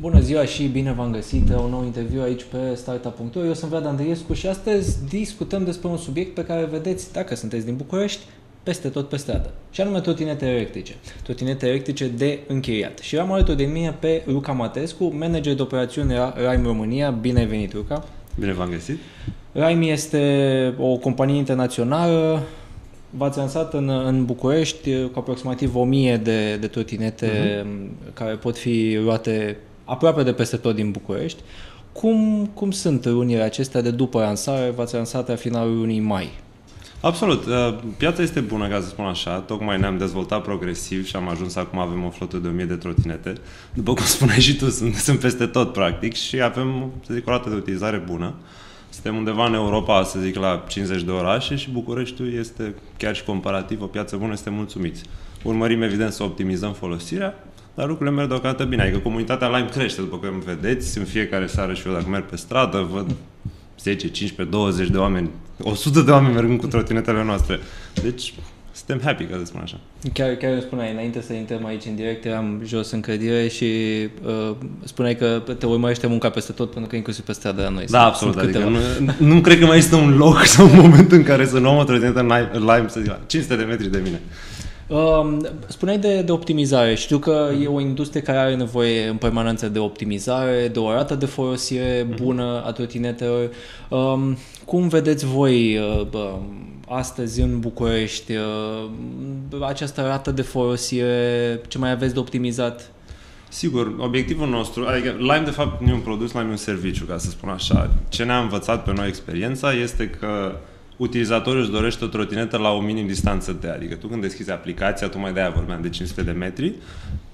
Bună ziua și bine v-am găsit la un nou interviu aici pe Startup.ro. Eu sunt Vlad Andreescu și astăzi discutăm despre un subiect pe care vedeți, dacă sunteți din București, peste tot pe stradă. Și anume trotinete electrice. Trotinete electrice de încheiat. Și am alături de mine pe Luca Matescu, manager de operațiune la Raim România. Bine ai venit, Luca! Bine v-am găsit! Raim este o companie internațională V-ați lansat în, în București cu aproximativ 1000 de, de trotinete uh-huh. care pot fi luate aproape de peste tot din București. Cum, cum sunt reunirile acestea de după lansare? V-ați lansat la finalul lunii mai. Absolut. Uh, piața este bună, ca să spun așa. Tocmai ne-am dezvoltat progresiv și am ajuns acum, avem o flotă de 1000 de trotinete. După cum spuneai și tu, sunt, sunt peste tot, practic, și avem, să zic, o rată de utilizare bună. Suntem undeva în Europa, să zic, la 50 de orașe și Bucureștiul este, chiar și comparativ, o piață bună, suntem mulțumiți. Urmărim, evident, să optimizăm folosirea, dar lucrurile merg deocamdată bine. Adică comunitatea Lime crește, după cum vedeți, în fiecare seară și eu dacă merg pe stradă, văd 10, 15, 20 de oameni, 100 de oameni mergând cu trotinetele noastre. Deci, suntem happy, ca să spun așa. Chiar, chiar îmi spuneai, înainte să intrăm aici în direct, eram jos în credire și uh, spuneai că te urmărește munca peste tot, pentru că inclusiv pe stradă la noi. Da, absolut, sunt adică nu, nu cred că mai este un loc sau un moment în care să nu am o trotinetă live, să zic, 500 de metri de mine. Um, spuneai de, de optimizare. Știu că e o industrie care are nevoie în permanență de optimizare, de o rată de folosire mhm. bună a trotinetelor. Um, cum vedeți voi uh, astăzi în București uh, această rată de folosire? Ce mai aveți de optimizat? Sigur, obiectivul nostru, adică Lime de fapt nu e un produs, Lime e un serviciu, ca să spun așa. Ce ne-a învățat pe noi experiența este că utilizatorul își dorește o trotinetă la o minim distanță de, adică tu când deschizi aplicația, tu mai de-aia vorbeam de 500 de metri,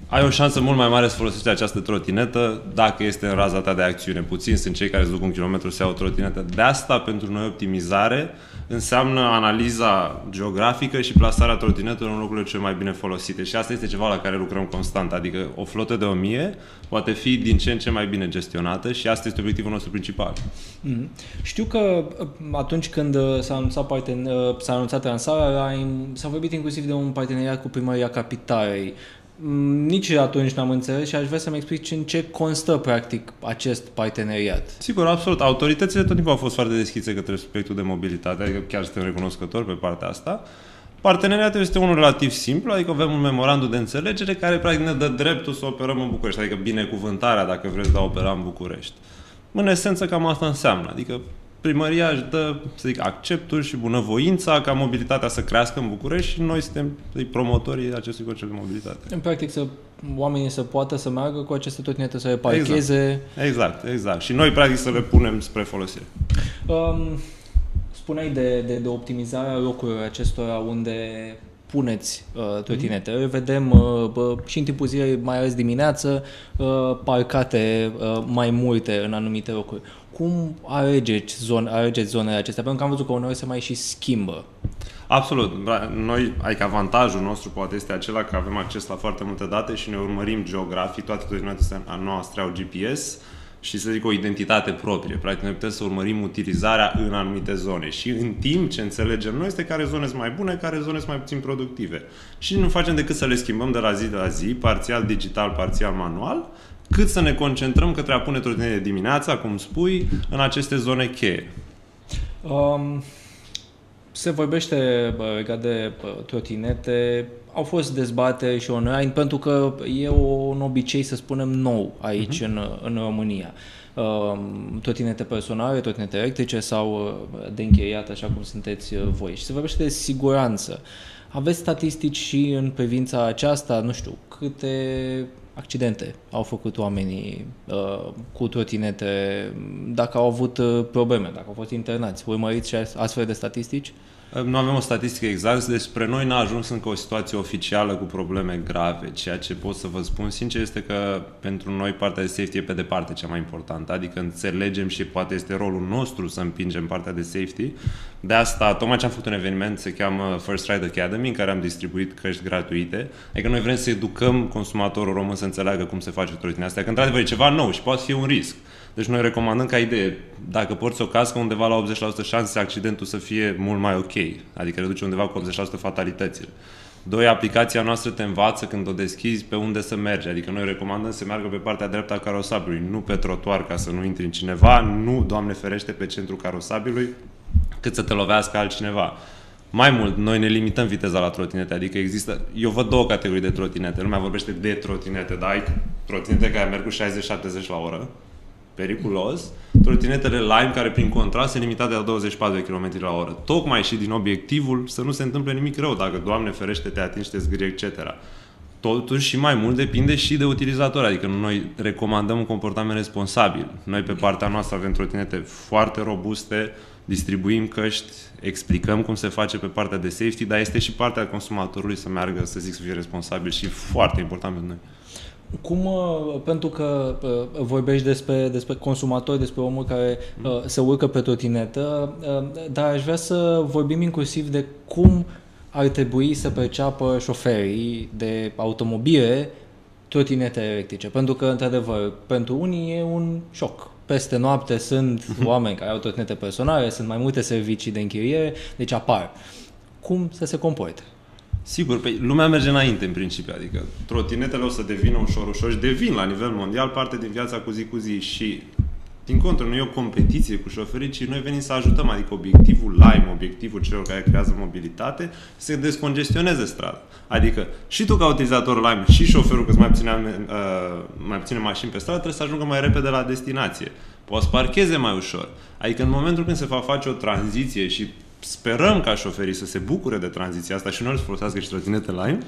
ai o șansă mult mai mare să folosești această trotinetă dacă este în raza ta de acțiune. Puțin sunt cei care îți duc un kilometru să iau o trotinetă. De asta, pentru noi, optimizare înseamnă analiza geografică și plasarea trotinetelor în locurile cele mai bine folosite. Și asta este ceva la care lucrăm constant. Adică o flotă de 1000 poate fi din ce în ce mai bine gestionată și asta este obiectivul nostru principal. Mm. Știu că uh, atunci când uh, s-a anunțat, parten- uh, s-a anunțat lansarea, s-a vorbit inclusiv de un parteneriat cu Primăria Capitalei. Mm, nici atunci n-am înțeles și aș vrea să-mi explici în ce constă practic acest parteneriat. Sigur, absolut. Autoritățile tot timpul au fost foarte deschise către subiectul de mobilitate, adică chiar suntem recunoscători pe partea asta. Parteneriatul este unul relativ simplu, adică avem un memorandum de înțelegere care practic ne dă dreptul să operăm în București, adică binecuvântarea, dacă vreți, de a opera în București. În esență, cam asta înseamnă. Adică primăria își dă, să zic, acceptul și bunăvoința ca mobilitatea să crească în București și noi suntem zic, promotorii acestui concept de mobilitate. În practic să oamenii să poată să meargă cu aceste trotinete, să le parcheze. Exact, exact, exact. Și noi practic să le punem spre folosire. Um, spuneai de, de, de optimizarea locurilor acestora unde puneți uh, trotinete. Mm-hmm. Vedem uh, și în timpul zilei, mai ales dimineață, uh, parcate uh, mai multe în anumite locuri. Cum alegeți, zone, alegeți zonele acestea? Pentru că am văzut că uneori se mai și schimbă. Absolut. Noi, adică avantajul nostru poate este acela că avem acces la foarte multe date și ne urmărim geografic, toate trotinetele noastre au GPS, și să zic o identitate proprie. Practic noi putem să urmărim utilizarea în anumite zone și în timp ce înțelegem noi este care zone sunt mai bune, care zone sunt mai puțin productive. Și nu facem decât să le schimbăm de la zi la zi, parțial digital, parțial manual, cât să ne concentrăm către a pune trotinete dimineața, cum spui, în aceste zone cheie. Um, se vorbește legat de trotinete, au fost dezbate și online pentru că e un obicei, să spunem, nou aici uh-huh. în, în România. Uh, trotinete personale, trotinete electrice sau uh, de încheiat, așa cum sunteți uh, voi. Și se vorbește de siguranță. Aveți statistici și în privința aceasta, nu știu, câte accidente au făcut oamenii uh, cu trotinete, dacă au avut uh, probleme, dacă au fost internați. Urmăriți și astfel de statistici? Nu avem o statistică exactă, despre noi n-a ajuns încă o situație oficială cu probleme grave. Ceea ce pot să vă spun sincer este că pentru noi partea de safety e pe departe cea mai importantă, adică înțelegem și poate este rolul nostru să împingem partea de safety. De asta, tocmai ce am făcut un eveniment, se cheamă First Ride Academy, în care am distribuit căști gratuite. Adică noi vrem să educăm consumatorul român să înțeleagă cum se face trotinea asta, că într-adevăr e ceva nou și poate fi un risc. Deci noi recomandăm ca idee, dacă porți o cască, undeva la 80% șanse accidentul să fie mult mai ok, adică reduce undeva cu 80% fatalitățile. Doi, aplicația noastră te învață când o deschizi pe unde să mergi. Adică noi recomandăm să meargă pe partea dreaptă a carosabilului, nu pe trotuar ca să nu intri în cineva, nu, Doamne ferește, pe centrul carosabilului, cât să te lovească altcineva. Mai mult, noi ne limităm viteza la trotinete, adică există, eu văd două categorii de trotinete, lumea vorbește de trotinete, dar ai trotinete care merg cu 60-70 la oră, periculos, trotinetele Lime care prin contrast se limita de la 24 de km la oră. Tocmai și din obiectivul să nu se întâmple nimic rău, dacă Doamne ferește te atingi, te zgârie, etc. Totuși și mai mult depinde și de utilizator, adică noi recomandăm un comportament responsabil. Noi pe partea noastră avem trotinete foarte robuste, distribuim căști, explicăm cum se face pe partea de safety, dar este și partea consumatorului să meargă, să zic, să fie responsabil și foarte important pentru noi. Cum, uh, pentru că uh, vorbești despre, despre consumatori, despre omul care uh, se urcă pe trotinetă, dar aș vrea să vorbim inclusiv de cum ar trebui să perceapă șoferii de automobile trotinete electrice. Pentru că, într-adevăr, pentru unii e un șoc. Peste noapte sunt oameni care au trotinete personale, sunt mai multe servicii de închiriere, deci apar. Cum să se comporte? Sigur, pe lumea merge înainte în principiu, adică trotinetele o să devină ușor, ușor și devin la nivel mondial parte din viața cu zi cu zi și din contră, nu e o competiție cu șoferii, ci noi venim să ajutăm, adică obiectivul Lime, obiectivul celor care creează mobilitate, să descongestioneze strada. Adică și tu ca utilizator Lime și șoferul, că mai puține, uh, mai puține mașini pe stradă, trebuie să ajungă mai repede la destinație. Poți parcheze mai ușor. Adică în momentul când se va face o tranziție și sperăm ca șoferii să se bucure de tranziția asta și nu să folosească și trotinete line,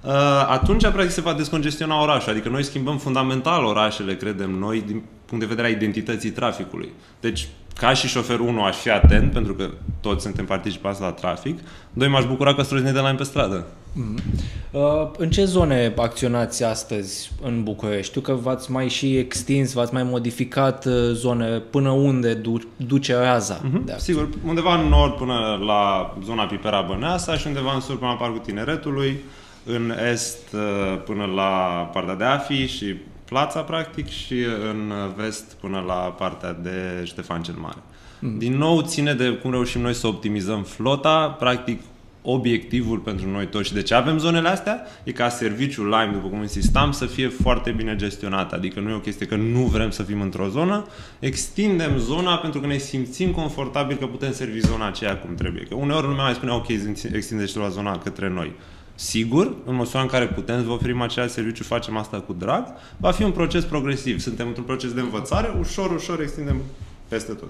uh, atunci, practic, se va descongestiona orașul. Adică noi schimbăm fundamental orașele, credem noi, din punct de vedere a identității traficului. Deci, ca și șoferul 1 aș fi atent, pentru că toți suntem participați la trafic. Doi, m-aș bucura că trotinete line pe stradă. Mm-hmm. Uh, în ce zone acționați astăzi în București? Știu că v-ați mai și extins, v-ați mai modificat uh, zone până unde du- duce raza. Mm-hmm. Sigur, undeva în nord până la zona Pipera Băneasa și undeva în sud până la Parcul Tineretului, în est uh, până la partea de Afi și Plața, practic, și în vest până la partea de Ștefan cel Mare. Mm. Din nou, ține de cum reușim noi să optimizăm flota. Practic, obiectivul pentru noi toți și de ce avem zonele astea e ca serviciul Lime, după cum insistam, să fie foarte bine gestionat. Adică nu e o chestie că nu vrem să fim într-o zonă, extindem zona pentru că ne simțim confortabil că putem servi zona aceea cum trebuie. Că uneori lumea mai spune, ok, extindeți la zona către noi. Sigur, în măsura în care putem să vă oferim același serviciu, facem asta cu drag, va fi un proces progresiv. Suntem într-un proces de învățare, ușor, ușor extindem peste tot.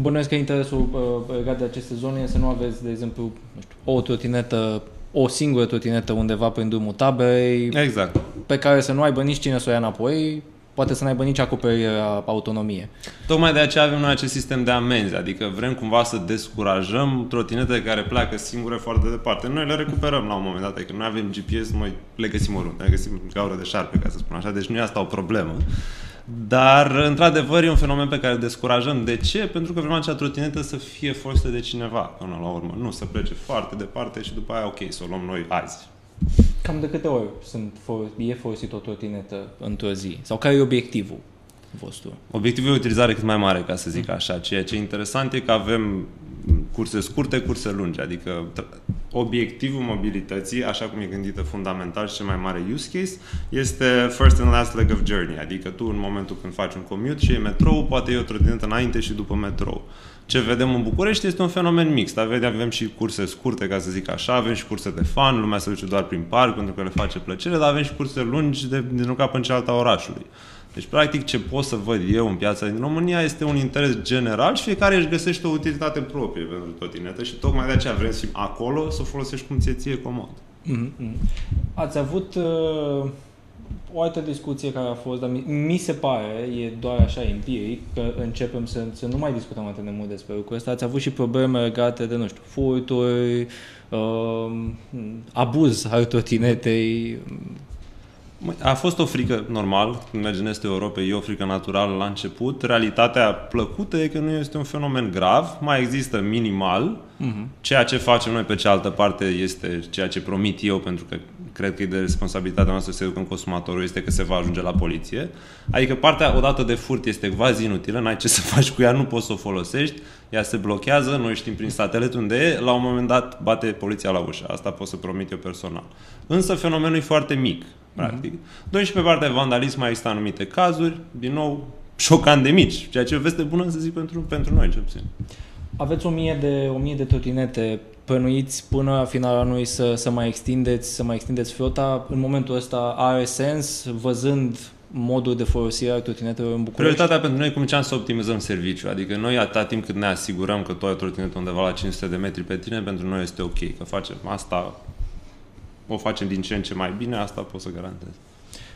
Bănuiesc că interesul uh, legat de aceste zone este să nu aveți, de exemplu, nu știu, o trotinetă o singură trotinetă undeva prin drumul tabei, exact. pe care să nu aibă nici cine să o ia înapoi, poate să n-aibă nici acoperire a autonomie. Tocmai de aceea avem noi acest sistem de amenzi, adică vrem cumva să descurajăm trotinete care pleacă singure foarte departe. Noi le recuperăm la un moment dat, adică noi avem GPS, noi le găsim oriunde, le găsim gaură de șarpe, ca să spun așa, deci nu e asta o problemă. Dar, într-adevăr, e un fenomen pe care îl descurajăm. De ce? Pentru că vrem acea trotinetă să fie folosită de cineva, până la urmă. Nu să plece foarte departe și după aia, ok, să o luăm noi azi. Cam de câte ori sunt, e folosit o trotinetă într-o zi? Sau care e obiectivul vostru? Obiectivul e o utilizare cât mai mare, ca să zic așa. Ceea ce e interesant e că avem curse scurte, curse lungi, adică obiectivul mobilității, așa cum e gândită fundamental și cel mai mare use case, este first and last leg of journey, adică tu în momentul când faci un commute și e metrou, poate e o trotinetă înainte și după metrou. Ce vedem în București este un fenomen mixt. Avem, avem și curse scurte, ca să zic așa, avem și curse de fan, lumea se duce doar prin parc pentru că le face plăcere, dar avem și curse lungi de, din un cap în cealaltă orașului. Deci, practic, ce pot să văd eu în piața din România este un interes general și fiecare își găsește o utilitate proprie pentru trotinetă și tocmai de aceea vrem să fim acolo să folosești cum ție ție comod. Mm-hmm. Ați avut uh, o altă discuție care a fost, dar mi, mi se pare, e doar așa empiric, că începem să, să nu mai discutăm atât de mult despre lucrul ăsta. Ați avut și probleme legate de, nu știu, furturi, uh, abuz al trotinetei, a fost o frică normal, când mergi în Estul Europei, e o frică naturală la început. Realitatea plăcută e că nu este un fenomen grav, mai există minimal. Uh-huh. Ceea ce facem noi pe cealaltă parte este ceea ce promit eu, pentru că cred că e de responsabilitatea noastră să educăm consumatorul, este că se va ajunge la poliție. Adică partea odată de furt este quasi inutilă, n-ai ce să faci cu ea, nu poți să o folosești, ea se blochează, noi știm prin satelit unde e, la un moment dat bate poliția la ușă. Asta pot să promit eu personal. Însă fenomenul e foarte mic, practic. Mm-hmm. Doi și pe partea de vandalism mai există anumite cazuri, din nou, șocant de mici, ceea ce e o veste bună, să zic, pentru, pentru noi, ce puțin. Aveți o mie de, o mie de trotinete plănuiți până la finalul anului să, să mai extindeți, să mai extindeți flota. În momentul ăsta are sens, văzând modul de folosire a trotinetelor în București? Prioritatea pentru noi, cum ziceam, să optimizăm serviciul. Adică noi, atâta timp cât ne asigurăm că tu ai trotinetă undeva la 500 de metri pe tine, pentru noi este ok. Că facem asta, o facem din ce în ce mai bine, asta pot să garantez.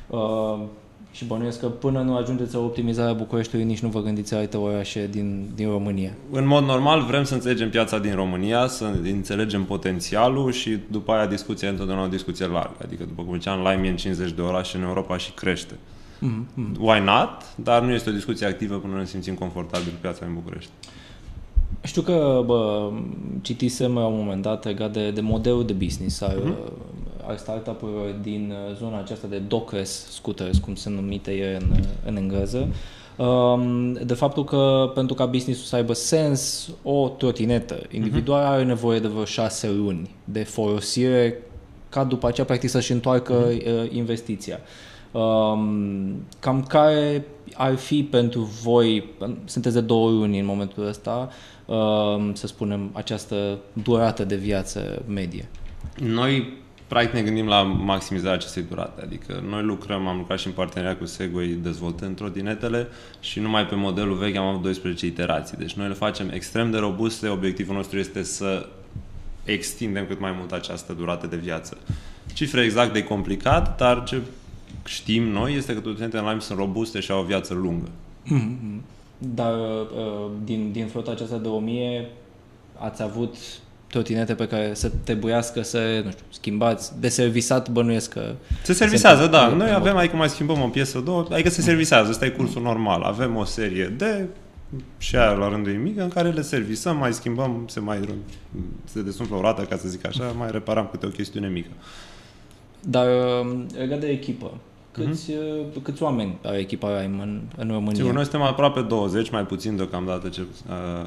Uh, și bănuiesc că până nu ajungeți la optimizarea Bucureștiului, nici nu vă gândiți alte orașe din, din România. În mod normal vrem să înțelegem piața din România, să înțelegem potențialul și după aia discuția e întotdeauna o discuție largă. Adică, după cum ziceam, Lime e în 50 de orașe în Europa și crește. Mm-hmm. Why not? Dar nu este o discuție activă până ne simțim confortabil cu piața în București. Știu că bă, citisem la un moment dat legat de, de modelul de business al, mm-hmm. al startup-urilor din uh, zona aceasta de dockless scooters, cum sunt numite ele în, în engleză. Um, de faptul că pentru ca business-ul să aibă sens, o trotinetă individuală mm-hmm. are nevoie de vreo șase luni de folosire ca după aceea practic să-și întoarcă mm-hmm. investiția. Um, cam care ar fi pentru voi, sunteți de două luni în momentul ăsta, Um, să spunem, această durată de viață medie? Noi practic ne gândim la maximizarea acestei durate. Adică noi lucrăm, am lucrat și în parteneria cu Segway dezvoltând trotinetele și numai pe modelul vechi am avut 12 iterații. Deci noi le facem extrem de robuste, obiectivul nostru este să extindem cât mai mult această durată de viață. Cifre exact de complicat, dar ce știm noi este că trotinetele online sunt robuste și au o viață lungă. Mm-hmm. Dar uh, din, din flota aceasta de 1000 ați avut trotinete pe care să trebuiască să, nu știu, schimbați, de servisat bănuiesc că... Se servisează, da. Noi avem, adică mai schimbăm o piesă, două, adică se servisează, ăsta e cursul normal. Avem o serie de și aia la rândul mic în care le servisăm, mai schimbăm, se mai se desumflă o rată, ca să zic așa, mai reparăm câte o chestiune mică. Dar uh, legat de echipă, Câți, uh-huh. câți oameni are echipa Rime în, în România? Sigur, noi suntem aproape 20, mai puțin deocamdată, ce, uh,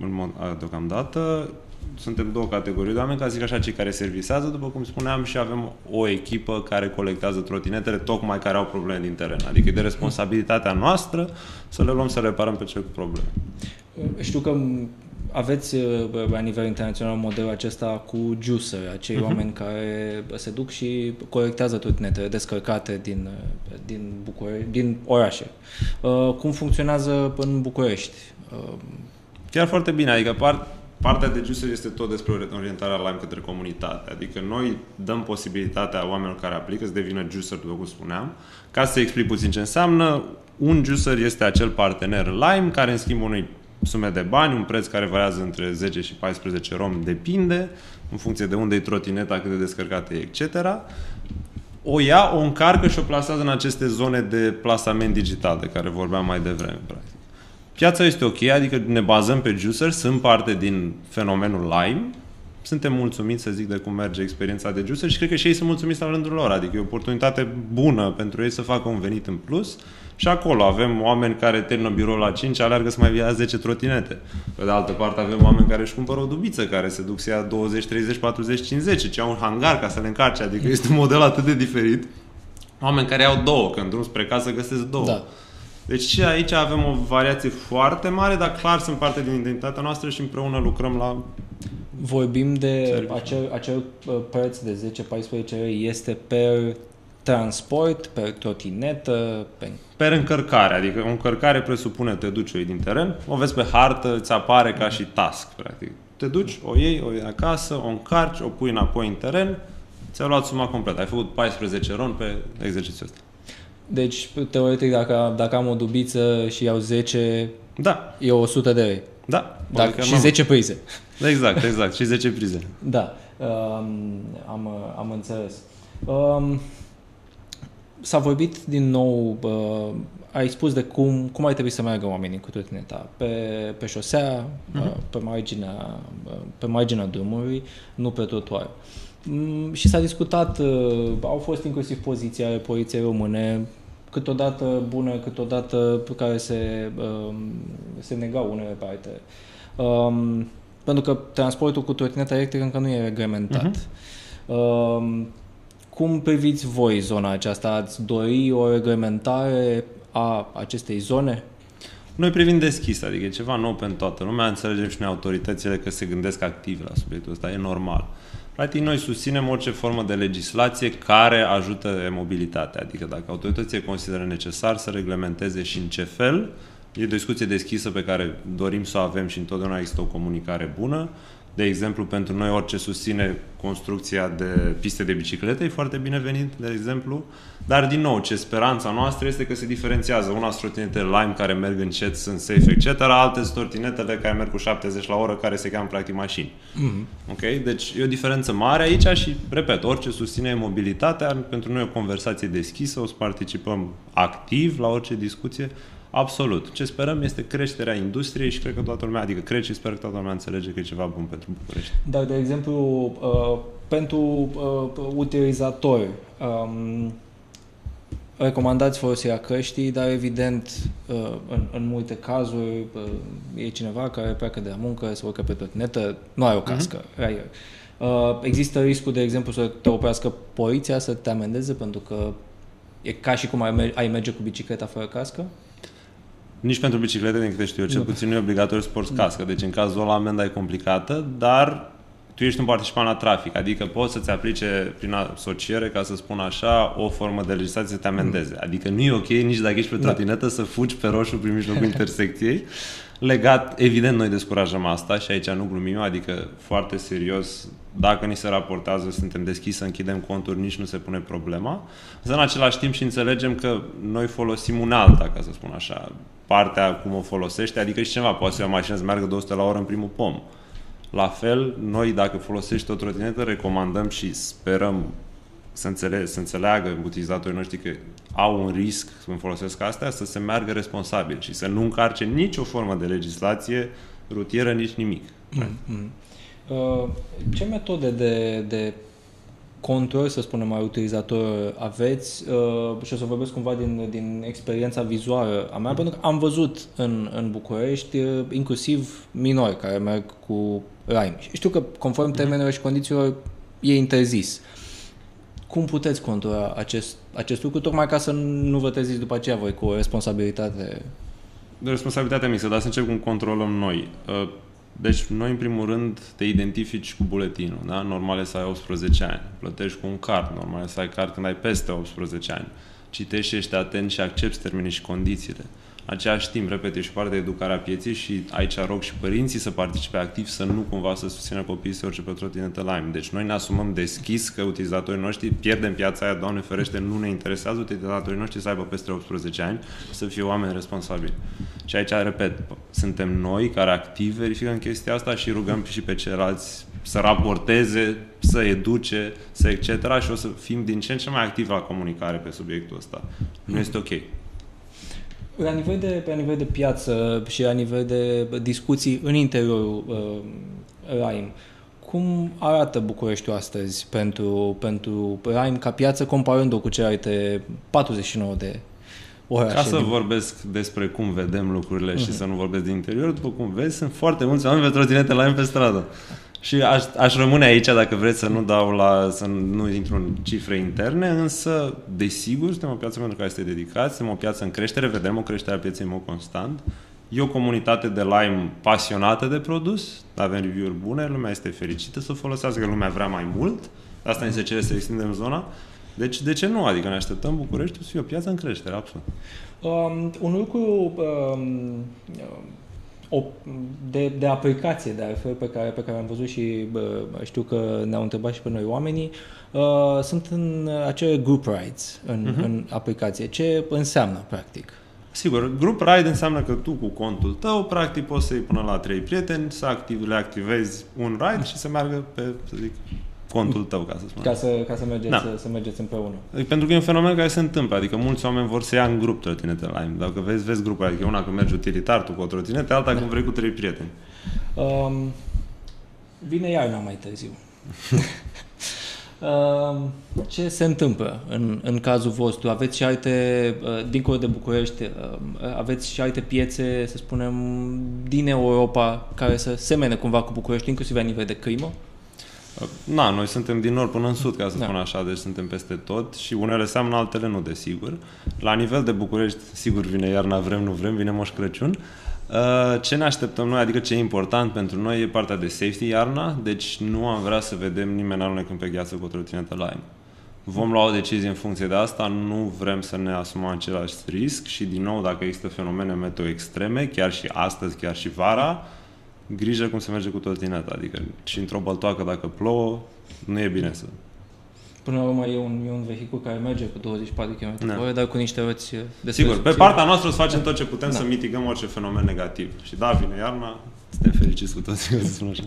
în mod, uh, deocamdată. Suntem două categorii de oameni, ca zic așa, cei care servisează, după cum spuneam, și avem o echipă care colectează trotinetele, tocmai care au probleme din teren. Adică e de responsabilitatea noastră să le luăm să reparăm pe cel cu probleme. Știu că aveți uh, la nivel internațional modelul acesta cu juicer, acei uh-huh. oameni care se duc și colectează trotinetele descărcate din, uh, din, București, din orașe. Uh, cum funcționează în București? Chiar foarte bine, adică part, partea de juicer este tot despre orientarea Lime către comunitate. Adică noi dăm posibilitatea oamenilor care aplică să devină juicer, după cum spuneam. Ca să explic puțin ce înseamnă, un juicer este acel partener Lime care în schimb unui sume de bani, un preț care variază între 10 și 14 rom, depinde, în funcție de unde e trotineta, cât de descărcată e, etc. O ia, o încarcă și o plasează în aceste zone de plasament digital de care vorbeam mai devreme, practic. Piața este ok, adică ne bazăm pe juicer, sunt parte din fenomenul Lime, suntem mulțumiți, să zic, de cum merge experiența de juicer și cred că și ei sunt mulțumiți la rândul lor, adică e o oportunitate bună pentru ei să facă un venit în plus și acolo avem oameni care termină biroul la 5, aleargă să mai ia 10 trotinete. Pe de altă parte avem oameni care își cumpără o dubiță, care se duc să ia 20, 30, 40, 50, ce au un hangar ca să le încarce, adică este un model atât de diferit. Oameni care au două, când drum spre casă găsesc două. Da. Deci și aici avem o variație foarte mare, dar clar sunt parte din identitatea noastră și împreună lucrăm la Vorbim de acel, acel uh, preț de 10-14 lei este per transport, pe trotinetă, pe... Per încărcare, adică o încărcare presupune te duci, o iei din teren, o vezi pe hartă, îți apare ca și task, practic. Te duci, o iei, o iei acasă, o încarci, o pui înapoi în teren, ți-a luat suma completă. Ai făcut 14 ron pe exercițiul ăsta. Deci, teoretic, dacă, dacă am o dubiță și iau 10, da. e 100 de lei. Da. Dacă, adică și 10 prize. Exact, exact. și 10 prize. Da. Um, am, am înțeles. Um, S-a vorbit din nou, uh, ai spus de cum, cum ar trebui să meargă oamenii cu trotineta. Pe, pe șosea, uh-huh. pe, marginea, uh, pe marginea drumului, nu pe trotuar. Mm, și s-a discutat, uh, au fost inclusiv poziția ale poliției române, câteodată bună, câteodată pe care se, um, se negau unele parte. Um, pentru că transportul cu trotineta electrică încă nu e reglementat. Uh-huh. Um, cum priviți voi zona aceasta? Ați dori o reglementare a acestei zone? Noi privim deschis, adică e ceva nou pentru toată lumea, înțelegem și noi autoritățile că se gândesc activ la subiectul ăsta, e normal. Practic, noi susținem orice formă de legislație care ajută mobilitatea, adică dacă autoritățile consideră necesar să reglementeze și în ce fel, e o discuție deschisă pe care dorim să o avem și întotdeauna există o comunicare bună. De exemplu, pentru noi orice susține construcția de piste de biciclete e foarte binevenit, de exemplu. Dar, din nou, ce speranța noastră este că se diferențiază. Una trotinete Lime care merg încet, sunt safe, etc. Alte trotinetele care merg cu 70 la oră, care se cheamă practic mașini. Mm-hmm. Ok? Deci e o diferență mare aici și, repet, orice susține mobilitatea, pentru noi e o conversație deschisă, o să participăm activ la orice discuție Absolut. Ce sperăm este creșterea industriei și cred că toată lumea, adică cred și sper că toată lumea înțelege că e ceva bun pentru București. Dar, de exemplu, uh, pentru uh, utilizatori, um, recomandați folosirea căștii, dar evident, uh, în, în multe cazuri, uh, e cineva care pleacă de la muncă, se urcă pe trotinetă, nu are o cască, mm-hmm. Uh, există riscul, de exemplu, să te oprească poliția, să te amendeze pentru că e ca și cum ai merge cu bicicleta fără cască? Nici pentru biciclete, din câte știu eu, cel nu. puțin nu e obligatoriu să porți cască. Deci în cazul ăla amenda e complicată, dar tu ești un participant la trafic, adică poți să-ți aplice prin asociere, ca să spun așa, o formă de legislație să te amendeze. Adică nu e ok nici dacă ești pe da. trotinetă să fugi pe roșu prin mijlocul intersecției. Legat, evident, noi descurajăm asta și aici nu glumim, adică foarte serios, dacă ni se raportează, suntem deschiși să închidem conturi, nici nu se pune problema. Însă, în același timp și înțelegem că noi folosim un alta, ca să spun așa, partea cum o folosește, adică și ceva, poate să o mașină să meargă 200 la oră în primul pom. La fel, noi dacă folosești o trotinetă, recomandăm și sperăm să, înțele- să înțeleagă utilizatorii noștri că au un risc când folosesc astea, să se meargă responsabil și să nu încarce nicio formă de legislație rutieră, nici nimic. Mm-hmm. Uh, ce metode de, de control, să spunem, al utilizator aveți uh, și o să vorbesc cumva din, din experiența vizuală a mea, mm. pentru că am văzut în, în București uh, inclusiv minori care merg cu Lime. Și știu că conform mm. termenelor și condițiilor e interzis. Cum puteți controla acest, acest lucru, tocmai ca să nu vă treziți după aceea voi cu o responsabilitate? De responsabilitatea mixă, dar să încep cum controlăm noi. Uh, deci, noi, în primul rând, te identifici cu buletinul, da? Normal e să ai 18 ani. Plătești cu un card, normal e să ai card când ai peste 18 ani. Citești și ești atent și accepti termenii și condițiile același timp, repete, și parte de educarea pieței și aici rog și părinții să participe activ, să nu cumva să susțină copiii să orice pe trotinetă Lime. Deci noi ne asumăm deschis că utilizatorii noștri pierdem piața aia, Doamne ferește, nu ne interesează utilizatorii noștri să aibă peste 18 ani, să fie oameni responsabili. Și aici, repet, suntem noi care activ verificăm chestia asta și rugăm și pe ceilalți să raporteze, să educe, să etc. și o să fim din ce în ce mai activi la comunicare pe subiectul ăsta. Nu este ok. La nivel de, pe nivel de piață și la nivel de discuții în interiorul uh, RAIM, cum arată Bucureștiul astăzi pentru, pentru RAIM ca piață comparând-o cu celelalte 49 de orașe? Ca să din... vorbesc despre cum vedem lucrurile uh-huh. și mhm. să nu vorbesc din interior, după cum vezi, sunt foarte mulți oameni pe trotinete la pe stradă. Și aș, aș rămâne aici dacă vreți să nu dau la, să nu intru în cifre interne, însă, desigur, suntem o piață pentru care este dedicat, suntem o piață în creștere, vedem o creștere a pieței în mod constant. E o comunitate de lime pasionată de produs, avem review-uri bune, lumea este fericită să folosească, lumea vrea mai mult, asta ne se cere să extindem zona. Deci, de ce nu? Adică ne așteptăm București să fie o piață în creștere, absolut. Um, un lucru um, o, de, de aplicație, de altfel, pe care, pe care am văzut și bă, știu că ne-au întrebat și pe noi oamenii, uh, sunt în acele group rides în, uh-huh. în aplicație. Ce înseamnă, practic? Sigur, group ride înseamnă că tu cu contul tău, practic, poți să iei până la trei prieteni, să activ, le activezi un ride și să meargă pe, să zic, contul tău, ca să spun. Ca să, ca să, mergeți, da. să, să mergeți împreună. Pentru că e un fenomen care se întâmplă, adică mulți oameni vor să ia în grup trotinete Lime. Dacă vezi, vezi grupul, adică una când mergi utilitar tu cu o trotinetă, alta da. când vrei cu trei prieteni. Um, vine iarna mai târziu. Uh, ce se întâmplă în, în cazul vostru? Aveți și alte, uh, dincolo de București, uh, aveți și alte piețe, să spunem, din Europa care să semene cumva cu București, inclusiv la nivel de crimă? Na, noi suntem din nord până în sud, ca să Da. spun așa, deci suntem peste tot și unele seamănă, altele nu, desigur. La nivel de București, sigur vine iarna, vrem, nu vrem, vine Moș Crăciun. Uh, Ce ne așteptăm noi, adică ce e important pentru noi e partea de safety iarna, deci nu am vrea să vedem nimeni alunecând pe gheață cu o trotinetă Lime. Vom lua o decizie în funcție de asta, nu vrem să ne asumăm același risc și din nou dacă există fenomene meteo extreme, chiar și astăzi, chiar și vara, grijă cum se merge cu trotineta, adică și într-o băltoacă dacă plouă, nu e bine să... Până la urmă e un, e un vehicul care merge cu 24 km Da. pe oră, dar cu niște roți de Sigur, pe partea noastră o să facem tot ce putem Da. să mitigăm orice fenomen negativ. Și da, vine iarna, suntem fericiți cu toții, ca să spun așa.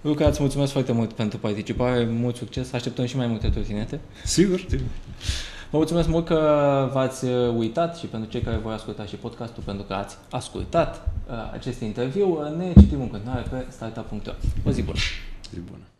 Luca, îți mulțumesc foarte mult pentru participare, mult succes, așteptăm și mai multe trotinete. Sigur, sigur. Vă mulțumesc mult că v-ați uh, uitat și pentru cei care vor asculta și podcastul, pentru că ați ascultat uh, acest interviu. Ne citim în continuare pe startup.ro. O zi bună!